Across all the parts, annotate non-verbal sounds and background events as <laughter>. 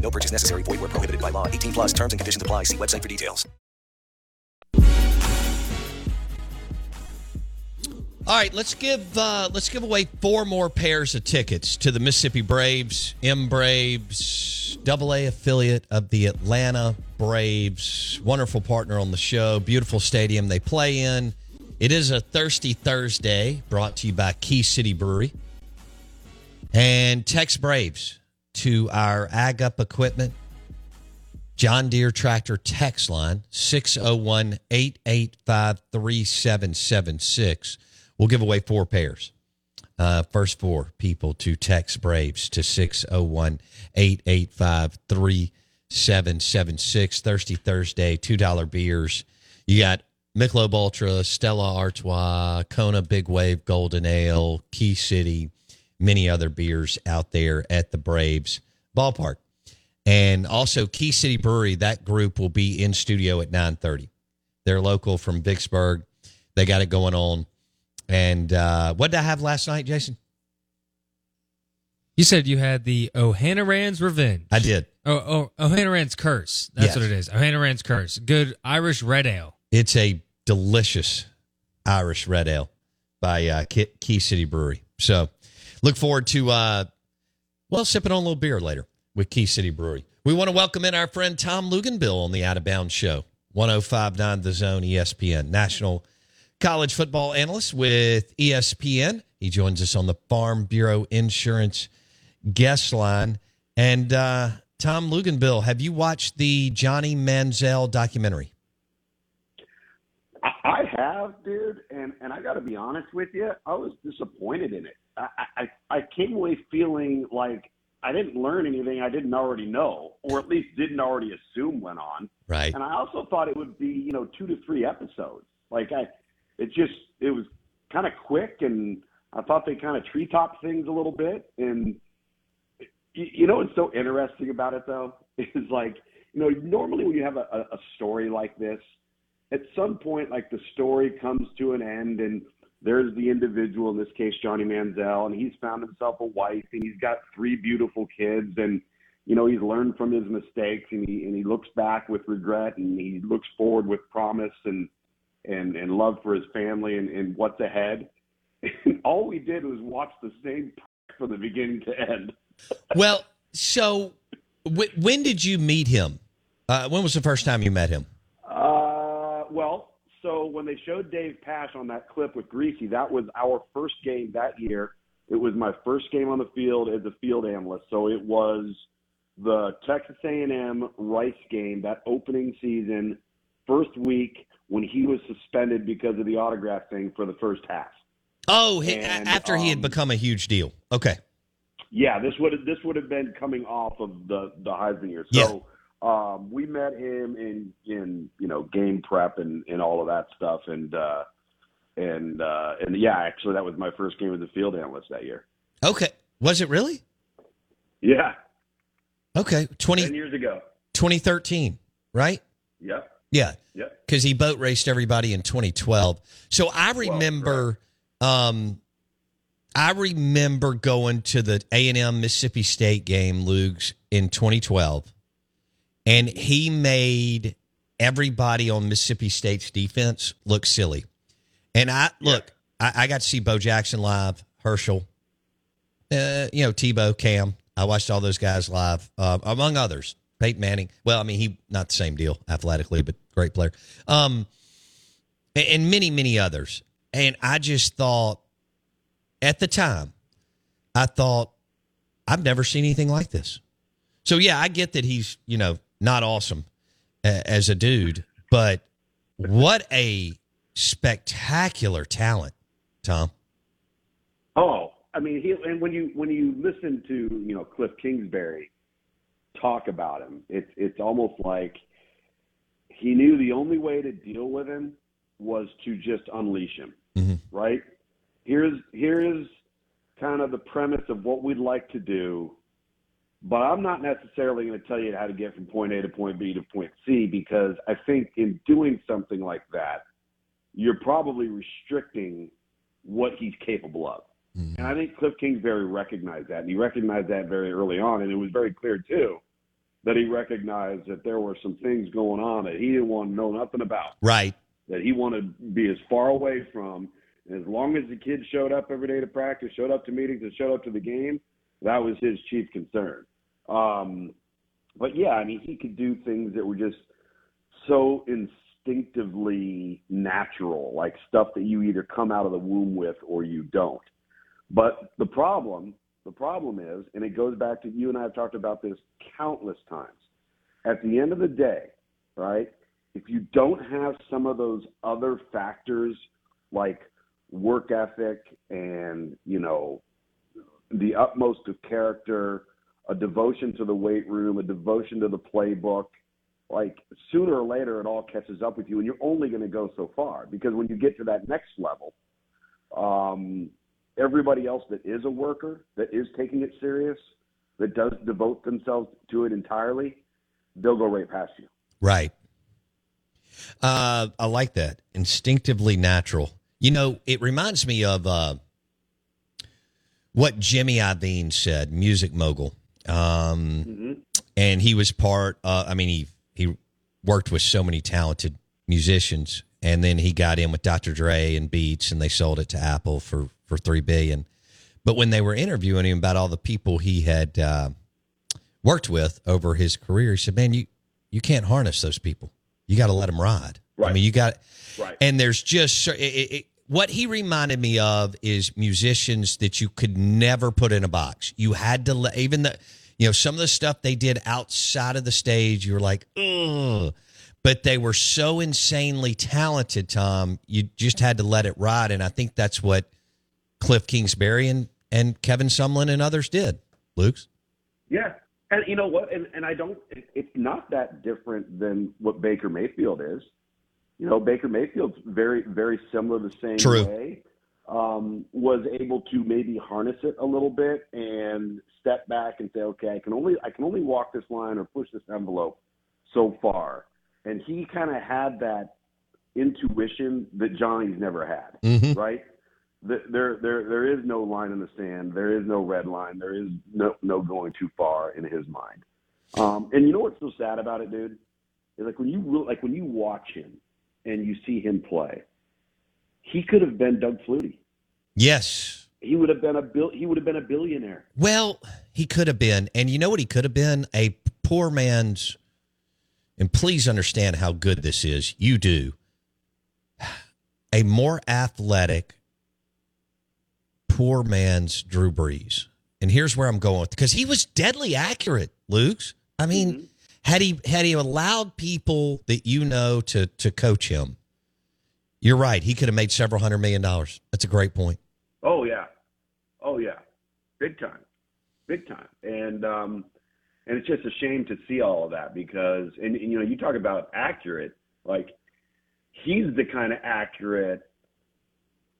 No purchase necessary. Void where prohibited by law. 18 plus terms and conditions apply. See website for details. All right, let's give uh, let's give away four more pairs of tickets to the Mississippi Braves, M Braves, Double A affiliate of the Atlanta Braves. Wonderful partner on the show. Beautiful stadium they play in. It is a Thirsty Thursday, brought to you by Key City Brewery. And Tex Braves to our Ag Up Equipment John Deere Tractor text line 601 885 3776. We'll give away four pairs. Uh, first four people to text Braves to 601 885 3776. Thirsty Thursday, $2 beers. You got Michelob Ultra, Stella Artois, Kona Big Wave Golden Ale, Key City, many other beers out there at the Braves ballpark. And also Key City Brewery, that group will be in studio at 9:30. They're local from Vicksburg. They got it going on. And uh, what did I have last night, Jason? You said you had the Ohanaran's Revenge. I did. Oh, oh Ohanaran's Curse. That's Yes. what it is. Ohanaran's Curse. Good Irish red ale. It's a delicious Irish red ale by uh, Key, Key City Brewery. So look forward to, uh, well, sipping on a little beer later with Key City Brewery. We want to welcome in our friend Tom Luginbill on the Out of Bounds Show, 1059 The Zone ESPN, national college football analyst with ESPN. He joins us on the Farm Bureau Insurance guest line. And uh, Tom Luginbill, have you watched the Johnny Manziel documentary? I have, dude, and and I got to be honest with you, I was disappointed in it. I, I I came away feeling like I didn't learn anything I didn't already know, or at least didn't already assume went on. Right. And I also thought it would be, you know, two to three episodes. Like I, it just it was kind of quick, and I thought they kind of treetop things a little bit. And you, you know what's so interesting about it though <laughs> is like, you know, normally when you have a a story like this, at some point, like the story comes to an end, and there's the individual, in this case, Johnny Manziel, and he's found himself a wife, and he's got three beautiful kids, and you know he's learned from his mistakes, and he and he looks back with regret, and he looks forward with promise and and and love for his family and, and what's ahead. And <laughs> all we did was watch the same <laughs> from the beginning to end. Well, so w- when did you meet him? Uh, when was the first time you met him? Well, so when they showed Dave Pasch on that clip with Griese, that was our first game that year. It was my first game on the field as a field analyst. So it was the Texas A&M Rice game that opening season, first week when he was suspended because of the autograph thing for the first half. Oh, he, And, after he had um, become a huge deal. Okay. Yeah, this would this would have been coming off of the the Heisman year. So um, we met him in in you know game prep and and all of that stuff, and uh, and uh, and yeah, actually that was my first game as a field analyst that year. Okay. Was it really? Yeah, Okay. 20, ten years ago. 2013, right? Yep. Yeah. Yep. Because he boat raced everybody in 2012. So I remember, um, I remember going to the A and M Mississippi State game, Luke's in 2012, and he made everybody on Mississippi State's defense look silly. And I look, I, I got to see Bo Jackson live, Herschel, uh, you know Tebow, Cam. I watched all those guys live, uh, among others. Peyton Manning. Well, I mean, he not the same deal athletically, but great player. Um, and, and many, many others. And I just thought, at the time, I thought, I've never seen anything like this. So yeah, I get that he's you know not awesome uh, as a dude, but what a spectacular talent, Tom. Oh, I mean, he and when you when you listen to you know Kliff Kingsbury talk about him, it's it's almost like he knew the only way to deal with him was to just unleash him. Mhm. Right? Here's here's kind of the premise of what we'd like to do, but I'm not necessarily going to tell you how to get from point A to point B to point C because I think in doing something like that, you're probably restricting what he's capable of. Mm-hmm. And I think Kliff Kingsbury recognized that, and he recognized that very early on, and it was very clear too that he recognized that there were some things going on that he didn't want to know nothing about, Right. that he wanted to be as far away from. And as long as the kids showed up every day to practice, showed up to meetings, and showed up to the game, that was his chief concern. Um, but yeah, I mean, he could do things that were just so instinctively natural, like stuff that you either come out of the womb with or you don't. But the problem, the problem is, and it goes back to you and I have talked about this countless times. At the end of the day, right? If you don't have some of those other factors like work ethic and, you know, the utmost of character, a devotion to the weight room, a devotion to the playbook, like sooner or later it all catches up with you and you're only going to go so far because when you get to that next level, um, everybody else that is a worker, that is taking it serious, that does devote themselves to it entirely, they'll go right past you. Right. Uh, I like that. Instinctively natural. You know, it reminds me of uh, what Jimmy Iovine said, music mogul. Um, And he was part, uh, I mean, he, he worked with so many talented musicians. And then he got in with Dr. Dre and Beats, and they sold it to Apple for, for 3 billion. But when they were interviewing him about all the people he had uh, worked with over his career, he said, "Man, you you can't harness those people. You got to let them ride. I mean, you got Right. And there's just it, it, what he reminded me of is musicians that you could never put in a box. You had to let even the you know some of the stuff they did outside of the stage. You were like, ugh. But they were so insanely talented, Tom. You just had to let it ride, and I think that's what Kliff Kingsbury and, and Kevin Sumlin and others did. Luke's. Yeah. And you know what? And, and I don't, it's not that different than what Baker Mayfield is. You know, Baker Mayfield's very, very similar the same True. way. Um, was able to maybe harness it a little bit and step back and say, okay, I can only, I can only walk this line or push this envelope so far. And he kind of had that intuition that Johnny's never had, Mhm. right? There, there, there is no line in the sand. There is no red line. There is no, no going too far in his mind. Um, and you know what's so sad about it, dude? Is like when you like when you watch him and you see him play, he could have been Doug Flutie. Yes. He would have been a bill. He would have been a billionaire. Well, he could have been. And you know what he could have been? A poor man's, and please understand how good this is. You do. A more athletic, poor man's Drew Brees. And here's where I'm going with because he was deadly accurate, Luke's. I mean, mm-hmm. Had he had he allowed people that you know to to coach him, you're right. He could have made several hundred million dollars. That's a great point. Oh yeah, oh yeah, big time, big time. And um, and it's just a shame to see all of that because and, and you know you talk about accurate, like he's the kind of accurate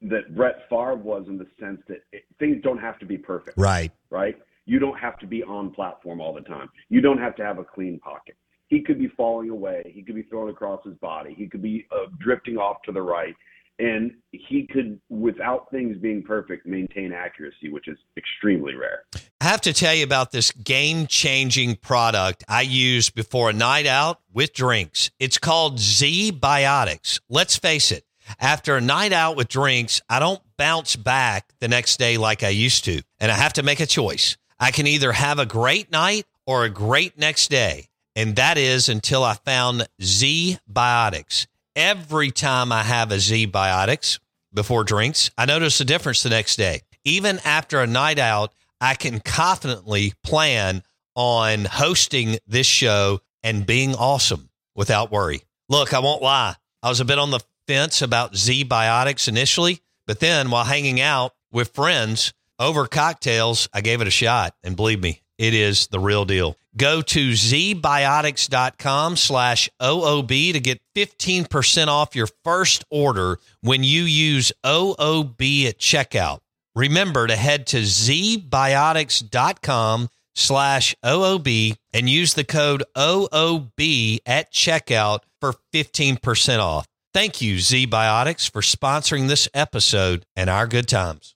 that Brett Favre was in the sense that it, things don't have to be perfect. Right. right? You don't have to be on platform all the time. You don't have to have a clean pocket. he could be falling away. He could be thrown across his body. He could be uh, drifting off to the right. And he could, without things being perfect, maintain accuracy, which is extremely rare. I have to tell you about this game changing product I use before a night out with drinks. It's called ZBiotics. Let's face it, after a night out with drinks, I don't bounce back the next day like I used to. And I have to make a choice. I can either have a great night or a great next day. And that is until I found Z Biotics. Every time I have a ZBiotics before drinks, I notice a difference the next day. Even after a night out, I can confidently plan on hosting this show and being awesome without worry. Look, I won't lie. I was a bit on the fence about ZBiotics initially, but then while hanging out with friends over cocktails, I gave it a shot. And believe me, it is the real deal. Go to zbiotics.com slash OOB to get 15% off your first order when you use OOB at checkout. Remember to head to zbiotics.com slash OOB and use the code OOB at checkout for 15% off. Thank you, ZBiotics, for sponsoring this episode and our good times.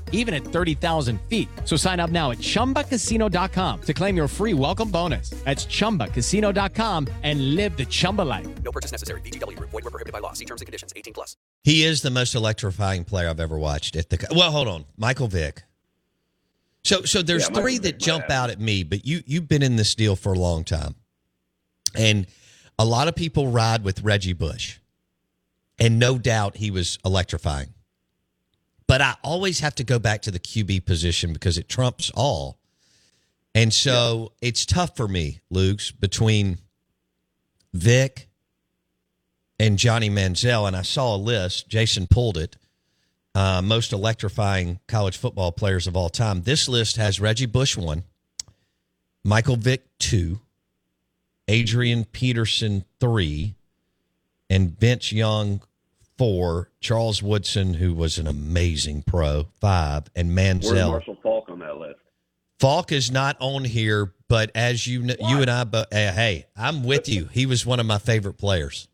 even at 30,000 feet. So sign up now at ChumbaCasino.com to claim your free welcome bonus. That's ChumbaCasino.com and live the Chumba life. No purchase necessary. VGW Group. Void where prohibited by law. See terms and conditions. 18 plus. He is the most electrifying player I've ever watched. At the well, hold on, Michael Vick. So, so there's Yeah, three that jump out at me, but you you've been in this deal for a long time, and a lot of people ride with Reggie Bush, and no doubt he was electrifying. But I always have to go back to the QB position because it trumps all. And so it's tough for me, Luke's, between Vick and Johnny Manziel. And I saw a list, Jason pulled it, uh, most electrifying college football players of all time. This list has Reggie Bush one, Michael Vick two, Adrian Peterson three, and Vince Young four, Charles Woodson, who was an amazing pro, five, and Manziel. Where's Marshall Faulk on that list? Faulk is not on here, but as you kn- you and I, but uh, hey, I'm with you. He was one of my favorite players.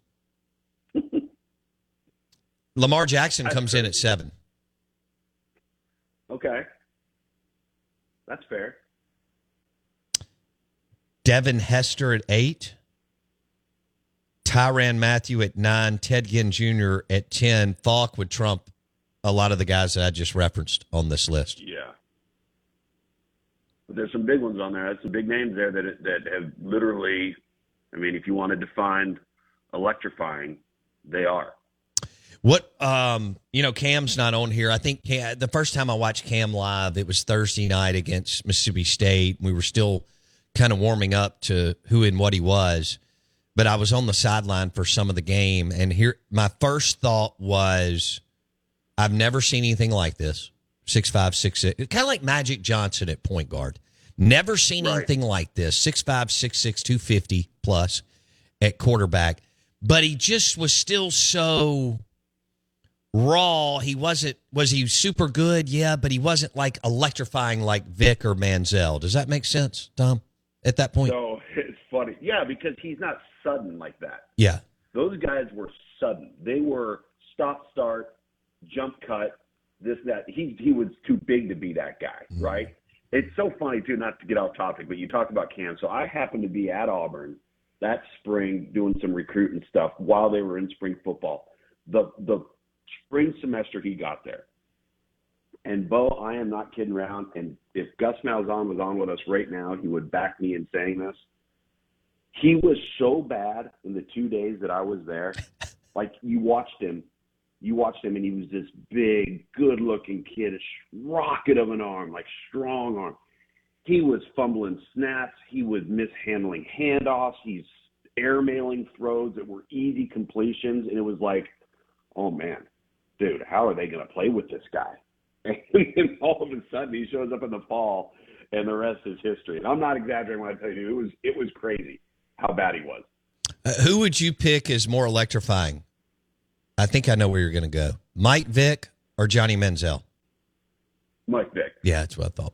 <laughs> Lamar Jackson comes in at seven. Okay. That's fair. Devin Hester at eight. Tyrann Mathieu at nine. Ted Ginn Jr. at ten. Faulk would trump a lot of the guys that I just referenced on this list. Yeah. But there's some big ones on there. There's some big names there that that have literally. I mean, if you want to define electrifying, they are. What um you know Cam's not on here. I think Cam, the first time I watched Cam live, it was Thursday night against Mississippi State. We were still kind of warming up to who and what he was, but I was on the sideline for some of the game, and here my first thought was, I've never seen anything like this. Six five six six, kind of like Magic Johnson at point guard. Never seen Right. anything like this. Six five six six two fifty plus at quarterback, but he just was still so raw. He wasn't. Was he super good? Yeah, but he wasn't like electrifying like Vick or Manziel. Does that make sense, Tom? At that point, So <laughs> it's funny, yeah, because he's not sudden like that. yeah. Those guys were sudden. They were stop, start, jump, cut, this, that. He he was too big to be that guy, mm-hmm. right? It's so funny too, not to get off topic, but you talk about Cam. So I happened to be at Auburn that spring doing some recruiting stuff while they were in spring football. The the spring semester he got there, And Bo, I am not kidding around. And if Gus Malzahn was on with us right now, he would back me in saying this. He was so bad in the two days that I was there. <laughs> Like you watched him, you watched him, and he was this big, good-looking kid, a rocket of an arm, like strong arm. He was fumbling snaps. He was mishandling handoffs. He's airmailing throws that were easy completions, and it was like, oh man, dude, how are they going to play with this guy? <laughs> And then all of a sudden, he shows up in the fall, and the rest is history. And I'm not exaggerating when I tell you it was it was crazy how bad he was. Uh, who would you pick as more electrifying? I think I know where you're going to go. Mike Vick or Johnny Manziel? Mike Vick. Yeah, that's what I thought.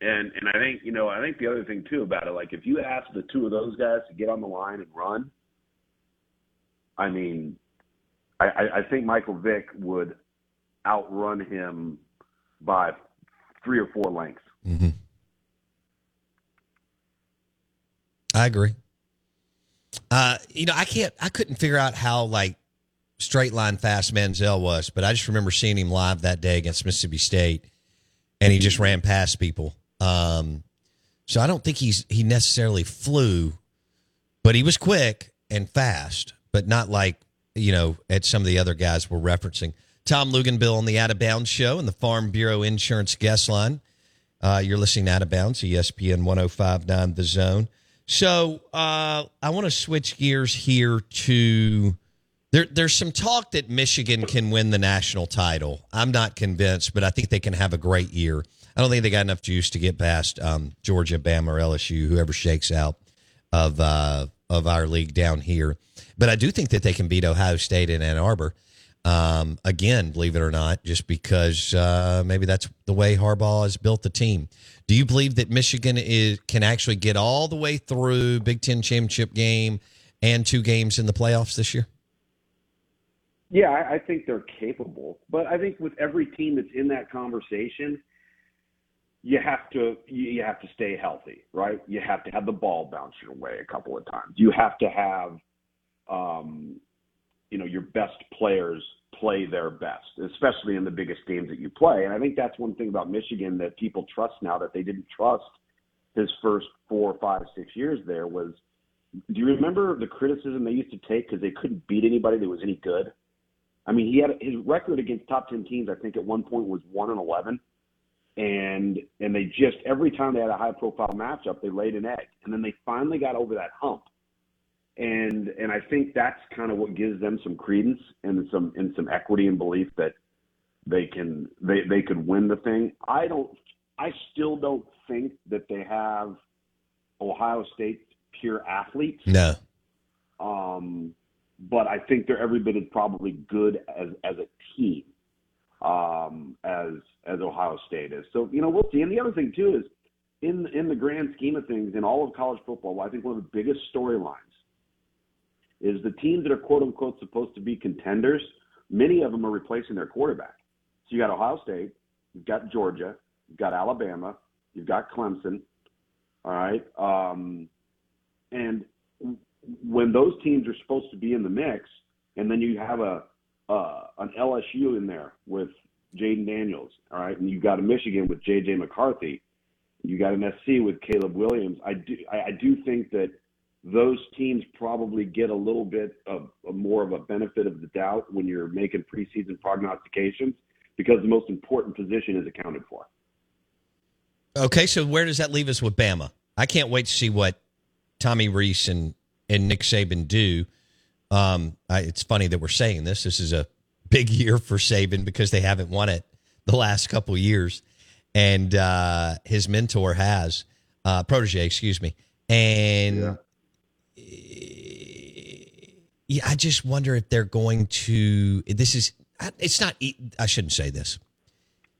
And and I think you know I think the other thing too about it, like if you ask the two of those guys to get on the line and run, I mean, I, I think Michael Vick would outrun him by three or four lengths. Mm-hmm. I agree. Uh, you know, I can't, I couldn't figure out how like straight line fast Manziel was, but I just remember seeing him live that day against Mississippi State, and he just ran past people. Um, so I don't think he's he necessarily flew, but he was quick and fast, but not like you know at some of the other guys we're referencing. Tom Luginbill on the Out of Bounds show and the Farm Bureau Insurance guest line. Uh, you're listening to Out of Bounds, ESPN 1059 The Zone. So uh, I want to switch gears here to there. There's some talk that Michigan can win the national title. I'm not convinced, but I think they can have a great year. I don't think they got enough juice to get past um, Georgia, Bama, or LSU, whoever shakes out of uh, of our league down here. But I do think that they can beat Ohio State in Ann Arbor. Um, again, believe it or not, just because uh, maybe that's the way Harbaugh has built the team. Do you believe that Michigan is can actually get all the way through Big Ten championship game and two games in the playoffs this year? Yeah, I, think they're capable, but I think with every team that's in that conversation, you have to you have to stay healthy, right? You have to have the ball bounce your way a couple of times. You have to have um, you know your best players play their best, especially in the biggest games that you play. And I think that's one thing about Michigan that people trust now that they didn't trust his first four, five, six years there was. Do you remember the criticism they used to take because they couldn't beat anybody that was any good? I mean, he had his record against top ten teams. I think at one point was one and eleven, and and they just every time they had a high profile matchup, they laid an egg, and then they finally got over that hump and and I think that's kind of what gives them some credence and some and some equity and belief that they can they they could win the thing. I don't I still don't think that they have Ohio State pure athletes. No. Um, but I think they're every bit as probably good as as a team um, as as Ohio State is. So you know we'll see. And the other thing too is in in the grand scheme of things in all of college football, I think one of the biggest storylines is the teams that are quote unquote supposed to be contenders, many of them are replacing their quarterback. So you got Ohio State, you've got Georgia, you've got Alabama, you've got Clemson. All right. Um, and when those teams are supposed to be in the mix, and then you have a uh, an LSU in there with Jayden Daniels, all right, and you've got a Michigan with J.J. McCarthy, you got an SC with Caleb Williams. I do I, I do think that those teams probably get a little bit of, of more of a benefit of the doubt when you're making preseason prognostications because the most important position is accounted for. Okay, so where does that leave us with Bama? I can't wait to see what Tommy Rees and, and Nick Saban do. Um, I, it's funny that we're saying this. This is a big <laughs> year for Saban because they haven't won it the last couple years, and uh, his mentor has uh, protege, excuse me, and yeah yeah, I just wonder if they're going to. This is. It's not. I shouldn't say this.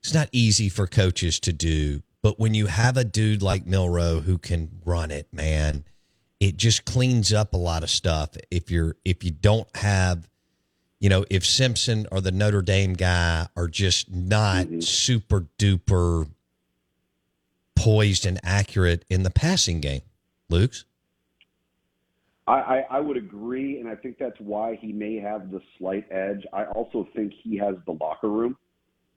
It's not easy for coaches to do, but when you have a dude like Milroe who can run it, man, it just cleans up a lot of stuff. If you're if you don't have, you know, if Simpson or the Notre Dame guy are just not mm-hmm. super duper poised and accurate in the passing game, Luke's. I, I, I would agree, and I think that's why he may have the slight edge. I also think he has the locker room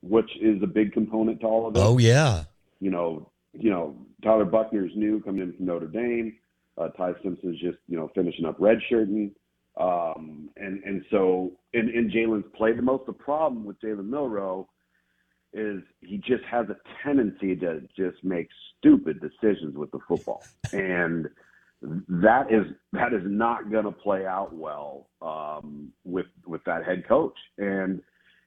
which is a big component to all of this. Oh yeah. You know, you know, Tyler Buchner's new coming in from Notre Dame. Uh, Ty Simpson's just you know finishing up redshirting, um, and and so and, and Jalen's played the most. The problem with Jalen Milroe is he just has a tendency to just make stupid decisions with the football, and that is that is not going to play out well um, with with that head coach. And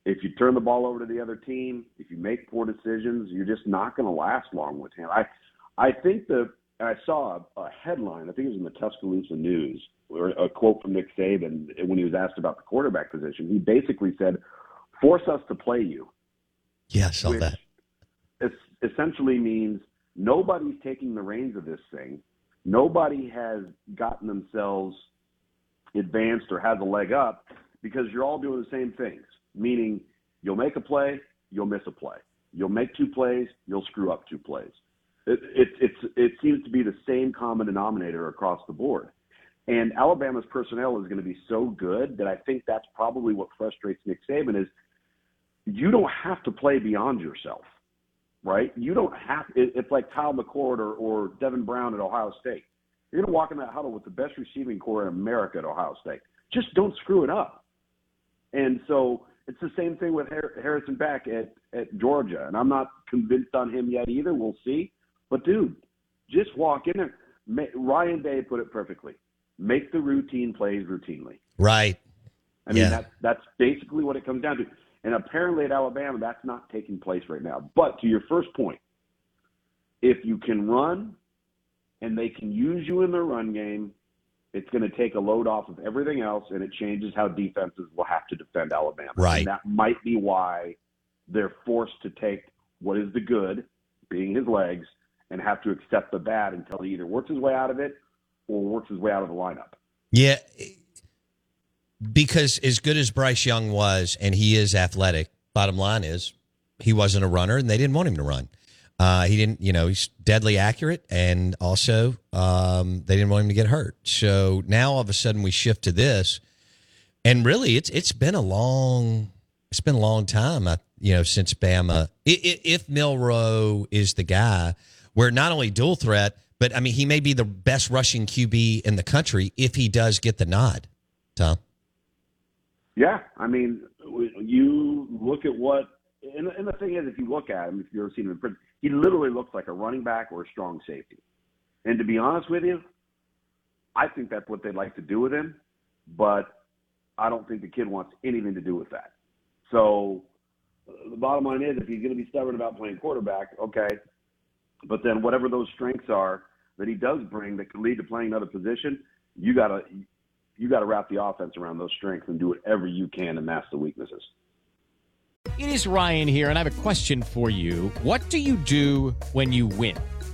if you turn the ball over to the other team, if you make poor decisions, you're just not going to last long with him. I I think the I saw a, a headline. I think it was in the Tuscaloosa News, or a quote from Nick Saban when he was asked about the quarterback position. He basically said, "Force us to play you." Yeah, I saw which that. es- essentially means nobody's taking the reins of this thing. Nobody has gotten themselves advanced or has a leg up because you're all doing the same things. Meaning, you'll make a play, you'll miss a play. You'll make two plays, you'll screw up two plays. It, it, it's, it seems to be the same common denominator across the board. And Alabama's personnel is going to be so good that I think that's probably what frustrates Nick Saban is you don't have to play beyond yourself, right? You don't have. It, it's like Kyle McCord or, or Devin Brown at Ohio State. You're going to walk in that huddle with the best receiving corps in America at Ohio State. Just don't screw it up. And so it's the same thing with Harrison Beck at, at Georgia. And I'm not convinced on him yet either. We'll see. But dude, just walk in there. Ryan Day put it perfectly. Make the routine plays routinely. Right. I mean, Yeah. that's that's basically what it comes down to. And apparently at Alabama, that's not taking place right now. But to your first point, if you can run and they can use you in the run game, it's going to take a load off of everything else, and it changes how defenses will have to defend Alabama. Right. And that might be why they're forced to take what is the good, being his legs, and have to accept the bad until he either works his way out of it or works his way out of the lineup. Yeah. Because as good as Bryce Young was, and he is athletic, bottom line is he wasn't a runner and they didn't want him to run. Uh, he didn't, you know, he's deadly accurate and also um, they didn't want him to get hurt. So now all of a sudden we shift to this. And really it's it's been a long it's been a long time, uh, you know, since Bama. i- i- If Milroe is the guy, where not only dual threat, but I mean, he may be the best rushing QB in the country if he does get the nod. Tom, Yeah, I mean, you look at what, and, and the thing is, if you look at him, if you've ever seen him in print, he literally looks like a running back or a strong safety. And to be honest with you, I think that's what they'd like to do with him, but I don't think the kid wants anything to do with that. So the bottom line is, if he's going to be stubborn about playing quarterback, okay, but then whatever those strengths are that he does bring that could lead to playing another position, you gotta you got to wrap the offense around those strengths and do whatever you can to mask the weaknesses. It is Ryan here, and I have a question for you. What do you do when you win?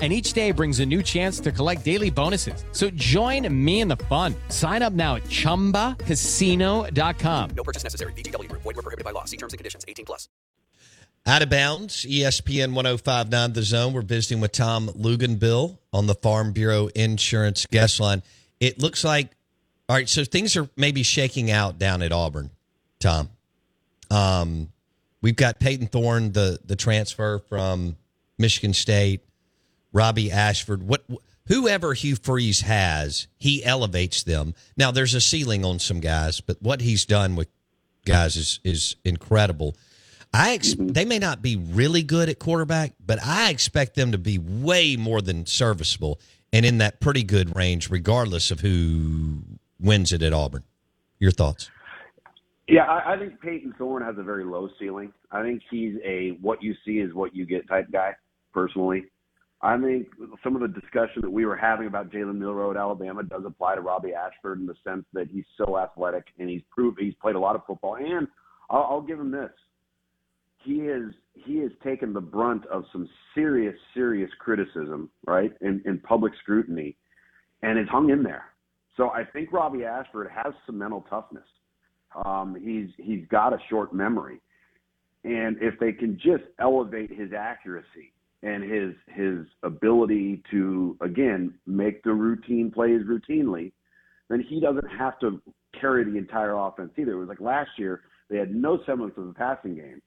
And each day brings a new chance to collect daily bonuses. So join me in the fun. Sign up now at chumbacasino.com. No purchase necessary. VGW Group. Void were prohibited by law. See terms and conditions. 18 plus. out of bounds, ESPN 1059 The Zone. We're visiting with Tom Luginbill on the Farm Bureau Insurance guest line. It looks like, all right, so things are maybe shaking out down at Auburn, Tom. Um, we've got Payton Thorne, the the transfer from Michigan State, Robby Ashford. What whoever Hugh Freeze has, he elevates them. Now there's a ceiling on some guys, but what he's done with guys is is incredible. I ex- mm-hmm. they may not be really good at quarterback, but I expect them to be way more than serviceable and in that pretty good range, regardless of who wins it at Auburn. Your thoughts? Yeah, I, I think Payton Thorne has a very low ceiling. I think he's a what you see is what you get type guy, personally. I think some of the discussion that we were having about Jalen Milroe at Alabama does apply to Robby Ashford in the sense that he's so athletic and he's proved he's played a lot of football. And I'll, I'll give him this: he is he has taken the brunt of some serious, serious criticism, right, in, in public scrutiny, and has hung in there. So I think Robby Ashford has some mental toughness. Um, he's he's got a short memory, and if they can just elevate his accuracy and his his ability to again make the routine plays routinely, then he doesn't have to carry the entire offense either. It was like last year they had no semblance of a passing game,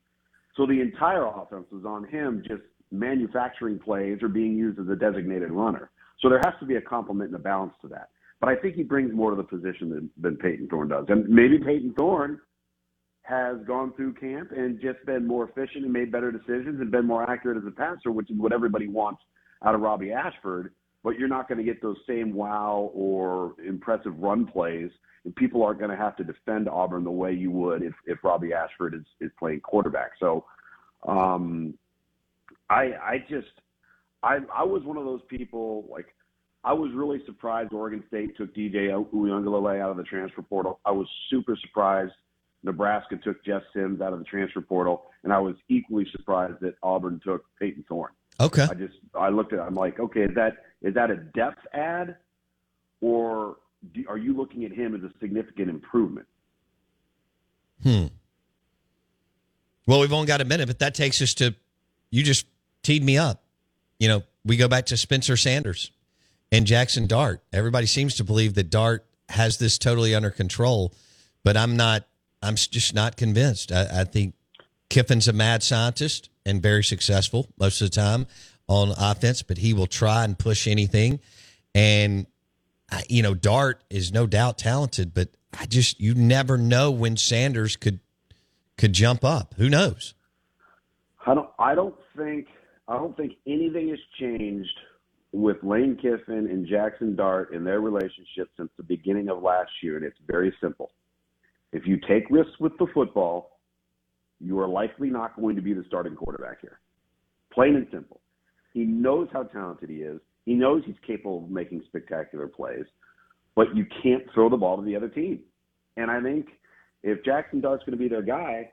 so the entire offense was on him just manufacturing plays or being used as a designated runner. So there has to be a complement and a balance to that. But I think he brings more to the position than, than Payton Thorne does. And maybe Payton Thorne has gone through camp and just been more efficient and made better decisions and been more accurate as a passer, which is what everybody wants out of Robby Ashford. But you're not going to get those same wow or impressive run plays, and people aren't going to have to defend Auburn the way you would if, if Robby Ashford is, is playing quarterback. So um, I I just I I was one of those people like I was really surprised Oregon State took DJ Uiagalelei out of the transfer portal. I was super surprised Nebraska took Jeff Sims out of the transfer portal, and I was equally surprised that Auburn took Payton Thorne. Okay. I just I looked at it, I'm like, okay, is that is that a depth add, or do, are you looking at him as a significant improvement? Hmm. Well, we've only got a minute, but that takes us to you just teed me up. You know, we go back to Spencer Sanders and Jaxson Dart. Everybody seems to believe that Dart has this totally under control, but I'm not. I'm just not convinced. I, I think Kiffin's a mad scientist and very successful most of the time on offense, but he will try and push anything. And you know, Dart is no doubt talented, but I just you never know when Sanders could could jump up. Who knows? I don't. I don't think. I don't think anything has changed with Lane Kiffin and Jaxson Dart in their relationship since the beginning of last year, and it's very simple. If you take risks with the football, you are likely not going to be the starting quarterback here. Plain and simple. He knows how talented he is. He knows he's capable of making spectacular plays, but you can't throw the ball to the other team. And I think if Jaxson Dart's going to be their guy,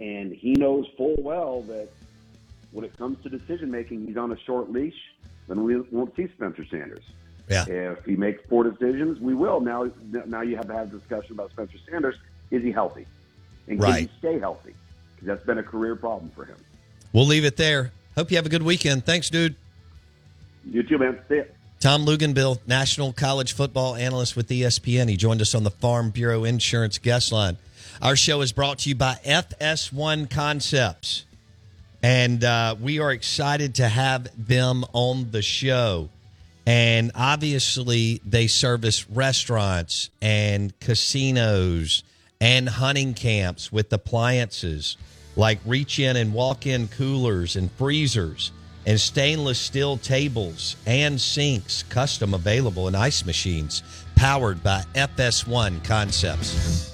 and he knows full well that when it comes to decision making, he's on a short leash, then we won't see Spencer Sanders. Yeah. If he makes poor decisions, we will. Now, now you have to have a discussion about Spencer Sanders. Is he healthy? And can Right. he stay healthy? Because that's been a career problem for him. We'll leave it there. Hope you have a good weekend. Thanks, dude. You too, man. See ya. Tom Luginbill, national college football analyst with ESPN. He joined us on the Farm Bureau Insurance guest line. Our show is brought to you by FS1 Concepts. And uh, we are excited to have them on the show. And obviously, they service restaurants and casinos and hunting camps with appliances like reach in and walk in coolers and freezers and stainless steel tables and sinks, custom available and ice machines powered by FS1 Concepts.